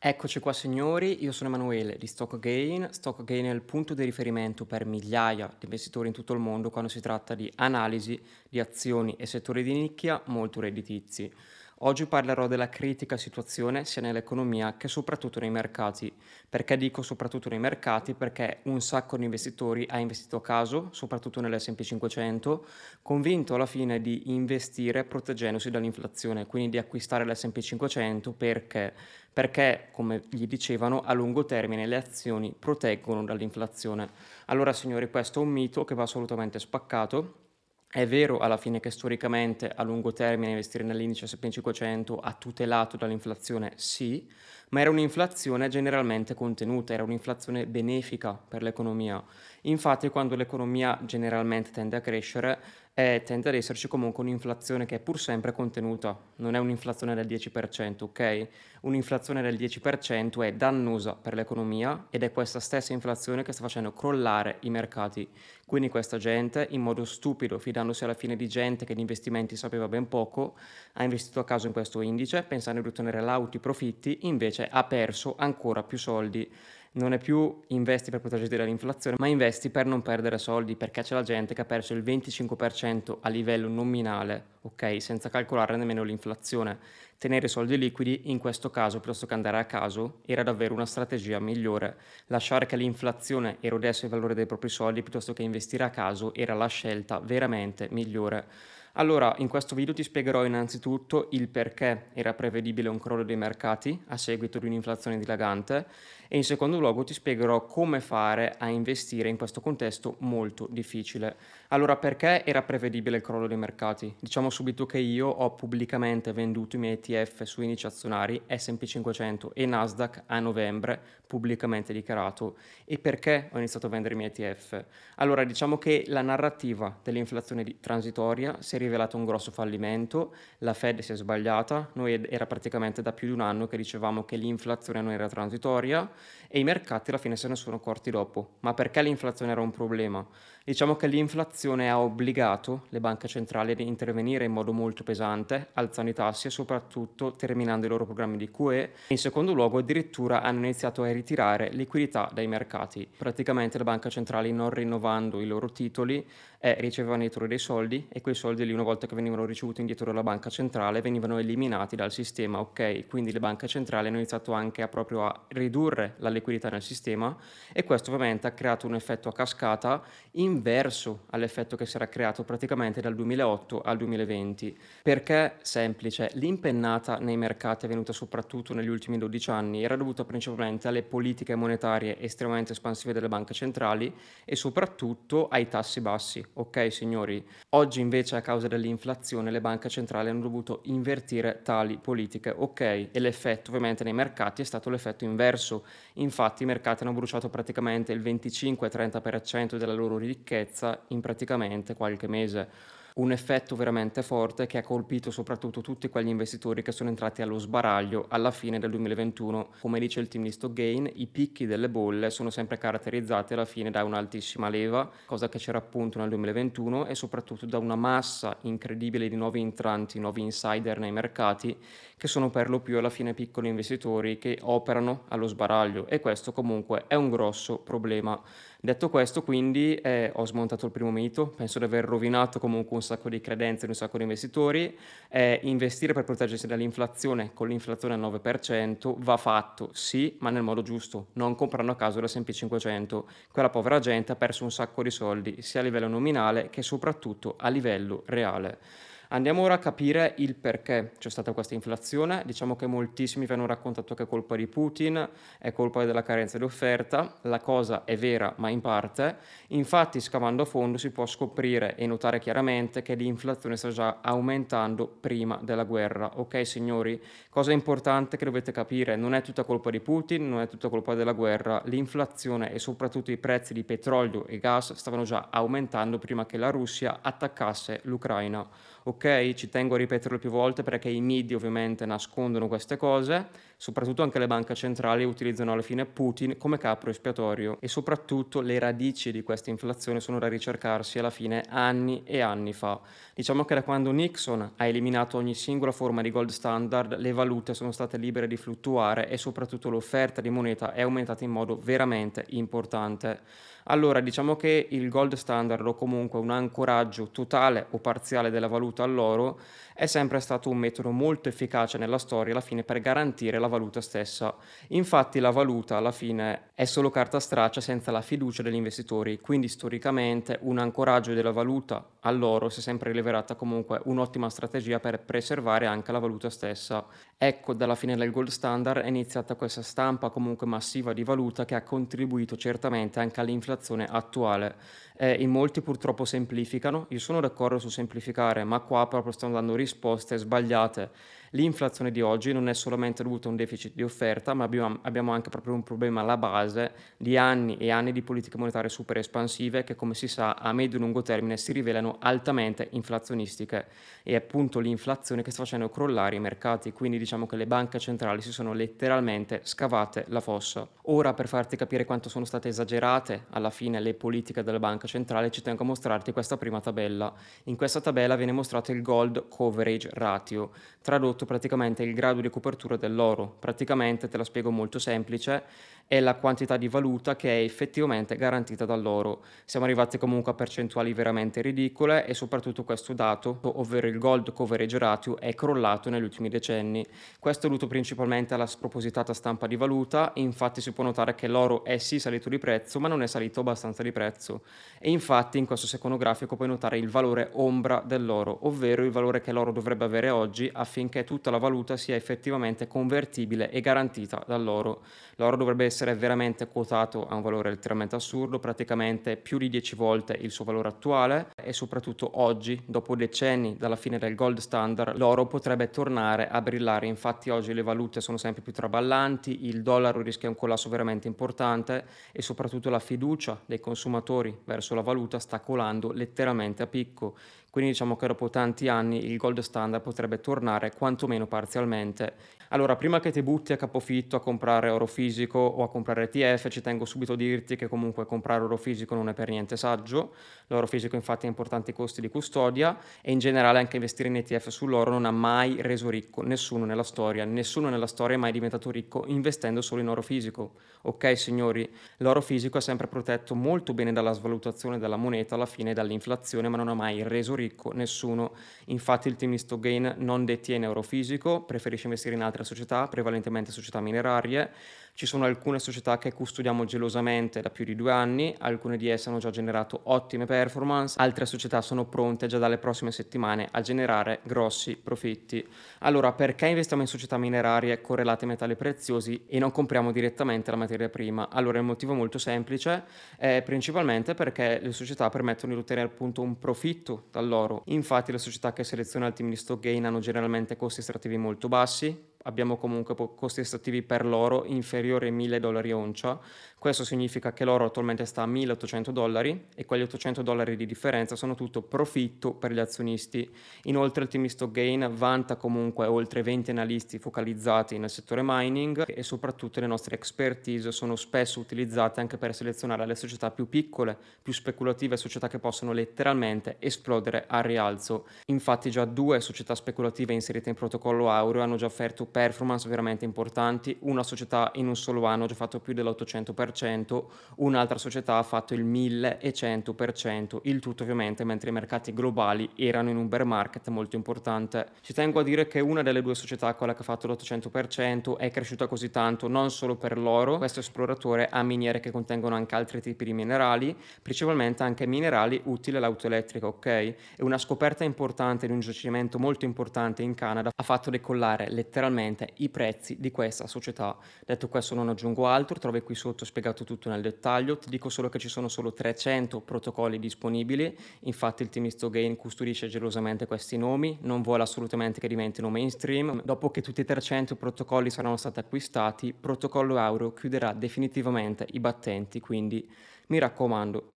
Eccoci qua signori, io sono Emanuele di Stock Gain. Stock Gain è il punto di riferimento per migliaia di investitori in tutto il mondo quando si tratta di analisi di azioni e settori di nicchia molto redditizi. Oggi parlerò della critica situazione sia nell'economia che soprattutto nei mercati. Perché dico soprattutto nei mercati? Perché un sacco di investitori ha investito a caso, soprattutto nell'S&P 500, convinto alla fine di investire proteggendosi dall'inflazione, quindi di acquistare l'S&P 500 perché? Perché, come gli dicevano, a lungo termine le azioni proteggono dall'inflazione. Allora signori, questo è un mito che va assolutamente spaccato è vero alla fine che storicamente a lungo termine investire nell'indice S&P 500 ha tutelato dall'inflazione? Sì, ma era un'inflazione generalmente contenuta, era un'inflazione benefica per l'economia. Infatti quando l'economia generalmente tende a crescere eh, tende ad esserci comunque un'inflazione che è pur sempre contenuta, non è un'inflazione del 10%, ok? Un'inflazione del 10% è dannosa per l'economia ed è questa stessa inflazione che sta facendo crollare i mercati. Quindi questa gente, in modo stupido, fidandosi alla fine di gente che di investimenti sapeva ben poco, ha investito a caso in questo indice pensando di ottenere lauti profitti, invece ha perso ancora più soldi non è più investi per proteggerti dall'inflazione, ma investi per non perdere soldi, perché c'è la gente che ha perso il 25% a livello nominale, ok, senza calcolare nemmeno l'inflazione. Tenere soldi liquidi, in questo caso, piuttosto che andare a caso, era davvero una strategia migliore. Lasciare che l'inflazione erodesse il valore dei propri soldi piuttosto che investire a caso era la scelta veramente migliore. Allora, in questo video ti spiegherò innanzitutto il perché era prevedibile un crollo dei mercati a seguito di un'inflazione dilagante e in secondo luogo ti spiegherò come fare a investire in questo contesto molto difficile. Allora, perché era prevedibile il crollo dei mercati? Diciamo subito che io ho pubblicamente venduto i miei ETF su indici azionari S&P 500 e Nasdaq a novembre, pubblicamente dichiarato. E perché ho iniziato a vendere i miei ETF? Allora, diciamo che la narrativa dell'inflazione transitoria si è rivelato un grosso fallimento, la Fed si è sbagliata, noi era praticamente da più di un anno che dicevamo che l'inflazione non era transitoria e i mercati alla fine se ne sono accorti dopo. Ma perché l'inflazione era un problema? Diciamo che l'inflazione ha obbligato le banche centrali ad intervenire in modo molto pesante, alzando i tassi e soprattutto terminando i loro programmi di QE. In secondo luogo addirittura hanno iniziato a ritirare liquidità dai mercati. Praticamente le banche centrali non rinnovando i loro titoli eh, ricevevano indietro dei soldi e quei soldi lì una volta che venivano ricevuti indietro dalla banca centrale venivano eliminati dal sistema, ok? Quindi le banche centrali hanno iniziato anche a proprio a ridurre la liquidità nel sistema e questo ovviamente ha creato un effetto a cascata inverso all'effetto che si era creato praticamente dal 2008 al 2020. Perché? Semplice, l'impennata nei mercati è venuta soprattutto negli ultimi 12 anni, era dovuta principalmente alle politiche monetarie estremamente espansive delle banche centrali e soprattutto ai tassi bassi. Ok signori, oggi invece a causa dell'inflazione le banche centrali hanno dovuto invertire tali politiche. Ok, e l'effetto ovviamente nei mercati è stato l'effetto inverso. Infatti i mercati hanno bruciato praticamente il 25-30% della loro ricchezza in praticamente qualche mese un effetto veramente forte che ha colpito soprattutto tutti quegli investitori che sono entrati allo sbaraglio alla fine del 2021. Come dice il team di Stockgain, i picchi delle bolle sono sempre caratterizzati alla fine da un'altissima leva, cosa che c'era appunto nel 2021, e soprattutto da una massa incredibile di nuovi entranti, nuovi insider nei mercati, che sono per lo più alla fine piccoli investitori che operano allo sbaraglio e questo comunque è un grosso problema. Detto questo, quindi, eh, ho smontato il primo mito, penso di aver rovinato comunque un sacco di credenze di un sacco di investitori. Eh, investire per proteggersi dall'inflazione con l'inflazione al 9% va fatto, sì, ma nel modo giusto, non comprando a caso l'S&P 500. Quella povera gente ha perso un sacco di soldi, sia a livello nominale che soprattutto a livello reale. Andiamo ora a capire il perché c'è stata questa inflazione. Diciamo che moltissimi vi hanno raccontato che è colpa di Putin, è colpa della carenza di offerta. La cosa è vera, ma in parte. Infatti, scavando a fondo si può scoprire e notare chiaramente che l'inflazione sta già aumentando prima della guerra. Ok, signori? Cosa importante che dovete capire, non è tutta colpa di Putin, non è tutta colpa della guerra. L'inflazione e soprattutto i prezzi di petrolio e gas stavano già aumentando prima che la Russia attaccasse l'Ucraina. Ok? Ok? Ci tengo a ripeterlo più volte perché i media ovviamente nascondono queste cose, soprattutto anche le banche centrali utilizzano alla fine Putin come capro espiatorio e soprattutto le radici di questa inflazione sono da ricercarsi alla fine anni e anni fa. Diciamo che da quando Nixon ha eliminato ogni singola forma di gold standard, le valute sono state libere di fluttuare e soprattutto l'offerta di moneta è aumentata in modo veramente importante. Allora, diciamo che il gold standard o comunque un ancoraggio totale o parziale della valuta all'oro è sempre stato un metodo molto efficace nella storia alla fine per garantire la valuta stessa. Infatti la valuta alla fine è solo carta straccia senza la fiducia degli investitori, quindi storicamente un ancoraggio della valuta all'oro si è sempre rivelata comunque un'ottima strategia per preservare anche la valuta stessa. Ecco, dalla fine del gold standard è iniziata questa stampa comunque massiva di valuta che ha contribuito certamente anche all'inflazione attuale. Eh, in molti purtroppo semplificano, io sono d'accordo su semplificare, ma qua proprio stanno dando risposte sbagliate. L'inflazione di oggi non è solamente dovuta a un deficit di offerta, ma abbiamo, abbiamo anche proprio un problema alla base di anni e anni di politiche monetarie super espansive che, come si sa, a medio e lungo termine si rivelano altamente inflazionistiche. E è appunto l'inflazione che sta facendo crollare i mercati, quindi diciamo che le banche centrali si sono letteralmente scavate la fossa. Ora, per farti capire quanto sono state esagerate alla fine le politiche della banca centrale, ci tengo a mostrarti questa prima tabella. In questa tabella viene mostrato il gold coverage ratio, tradotto praticamente il grado di copertura dell'oro. Praticamente, te la spiego molto semplice, è la quantità di valuta che è effettivamente garantita dall'oro. Siamo arrivati comunque a percentuali veramente ridicole e soprattutto questo dato, ovvero il gold coverage ratio, è crollato negli ultimi decenni. Questo è dovuto principalmente alla spropositata stampa di valuta, infatti si può notare che l'oro è sì salito di prezzo, ma non è salito abbastanza di prezzo. E infatti in questo secondo grafico puoi notare il valore ombra dell'oro, ovvero il valore che l'oro dovrebbe avere oggi affinché tutta la valuta sia effettivamente convertibile e garantita dall'oro. L'oro dovrebbe essere essere veramente quotato a un valore letteralmente assurdo, praticamente più di 10 volte il suo valore attuale e soprattutto oggi, dopo decenni dalla fine del gold standard, l'oro potrebbe tornare a brillare. Infatti oggi le valute sono sempre più traballanti, il dollaro rischia un collasso veramente importante e soprattutto la fiducia dei consumatori verso la valuta sta colando letteralmente a picco. Quindi diciamo che dopo tanti anni il gold standard potrebbe tornare quantomeno parzialmente. Allora, prima che ti butti a capofitto a comprare oro fisico o a comprare ETF, ci tengo subito a dirti che comunque comprare oro fisico non è per niente saggio. L'oro fisico infatti ha importanti costi di custodia e in generale anche investire in ETF sull'oro non ha mai reso ricco nessuno nella storia. Nessuno nella storia è mai diventato ricco investendo solo in oro fisico. Ok signori, l'oro fisico è sempre protetto molto bene dalla svalutazione della moneta alla fine dall'inflazione, ma non ha mai reso ricco nessuno. Infatti il team di Stogain non detiene oro fisico, preferisce investire in altre società, prevalentemente società minerarie. Ci sono alcune società che custodiamo gelosamente da più di due anni, alcune di esse hanno già generato ottime performance, altre società sono pronte già dalle prossime settimane a generare grossi profitti. Allora, perché investiamo in società minerarie correlate ai metalli preziosi e non compriamo direttamente la materia prima? Allora, il motivo è molto semplice, è principalmente perché le società permettono di ottenere appunto un profitto dall'oro. Infatti le società che selezionano il team di stock gain hanno generalmente costi estrattivi molto bassi, abbiamo comunque costi estrattivi per l'oro inferiori ai 1000 dollari oncia. Questo significa che l'oro attualmente sta a 1800 dollari e quegli 800 dollari di differenza sono tutto profitto per gli azionisti. Inoltre il team Stock Gain vanta comunque oltre 20 analisti focalizzati nel settore mining e soprattutto le nostre expertise sono spesso utilizzate anche per selezionare le società più piccole, più speculative, società che possono letteralmente esplodere al rialzo. Infatti già due società speculative inserite in protocollo Aureo hanno già offerto performance veramente importanti, una società in un solo anno ha già fatto più dell'800%, un'altra società ha fatto il 1100%, il tutto ovviamente mentre i mercati globali erano in un bear market molto importante. Ci tengo a dire che una delle due società, quella che ha fatto l'800%, è cresciuta così tanto non solo per l'oro, questo esploratore ha miniere che contengono anche altri tipi di minerali, principalmente anche minerali utili all'auto elettrica, ok? E una scoperta importante di un giacimento molto importante in Canada ha fatto decollare letteralmente ovviamente i prezzi di questa società. Detto questo non aggiungo altro, trovi qui sotto spiegato tutto nel dettaglio, ti dico solo che ci sono solo 300 protocolli disponibili, infatti il team Gain custodisce gelosamente questi nomi, non vuole assolutamente che diventino mainstream, dopo che tutti i 300 protocolli saranno stati acquistati, Protocollo Euro chiuderà definitivamente i battenti, quindi mi raccomando,